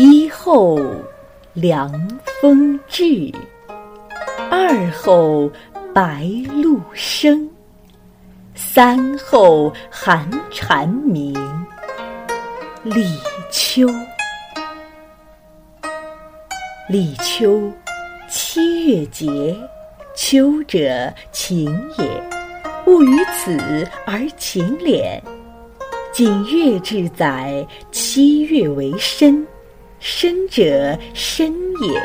一候凉风至，二后白露生，三后寒蝉鸣。立秋，立秋，七月节，秋者晴也。物于此而晴敛。景月至载，七月为深，申者申也。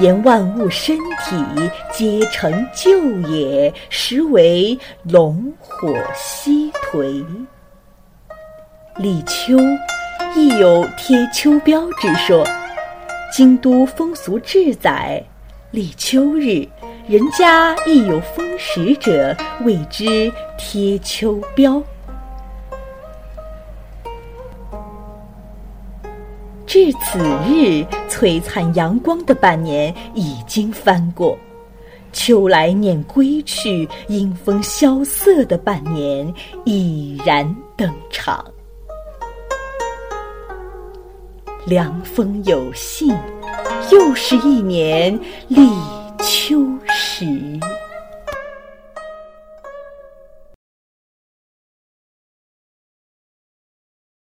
言万物生体皆成就也，实为龙火西颓。立秋，亦有贴秋膘之说。京都风俗志载，立秋日。人家亦有风食者，谓之贴秋膘。至此日，璀璨阳光的半年已经翻过；秋来念归去，阴风萧瑟的半年已然登场。凉风有信，又是一年立。秋时。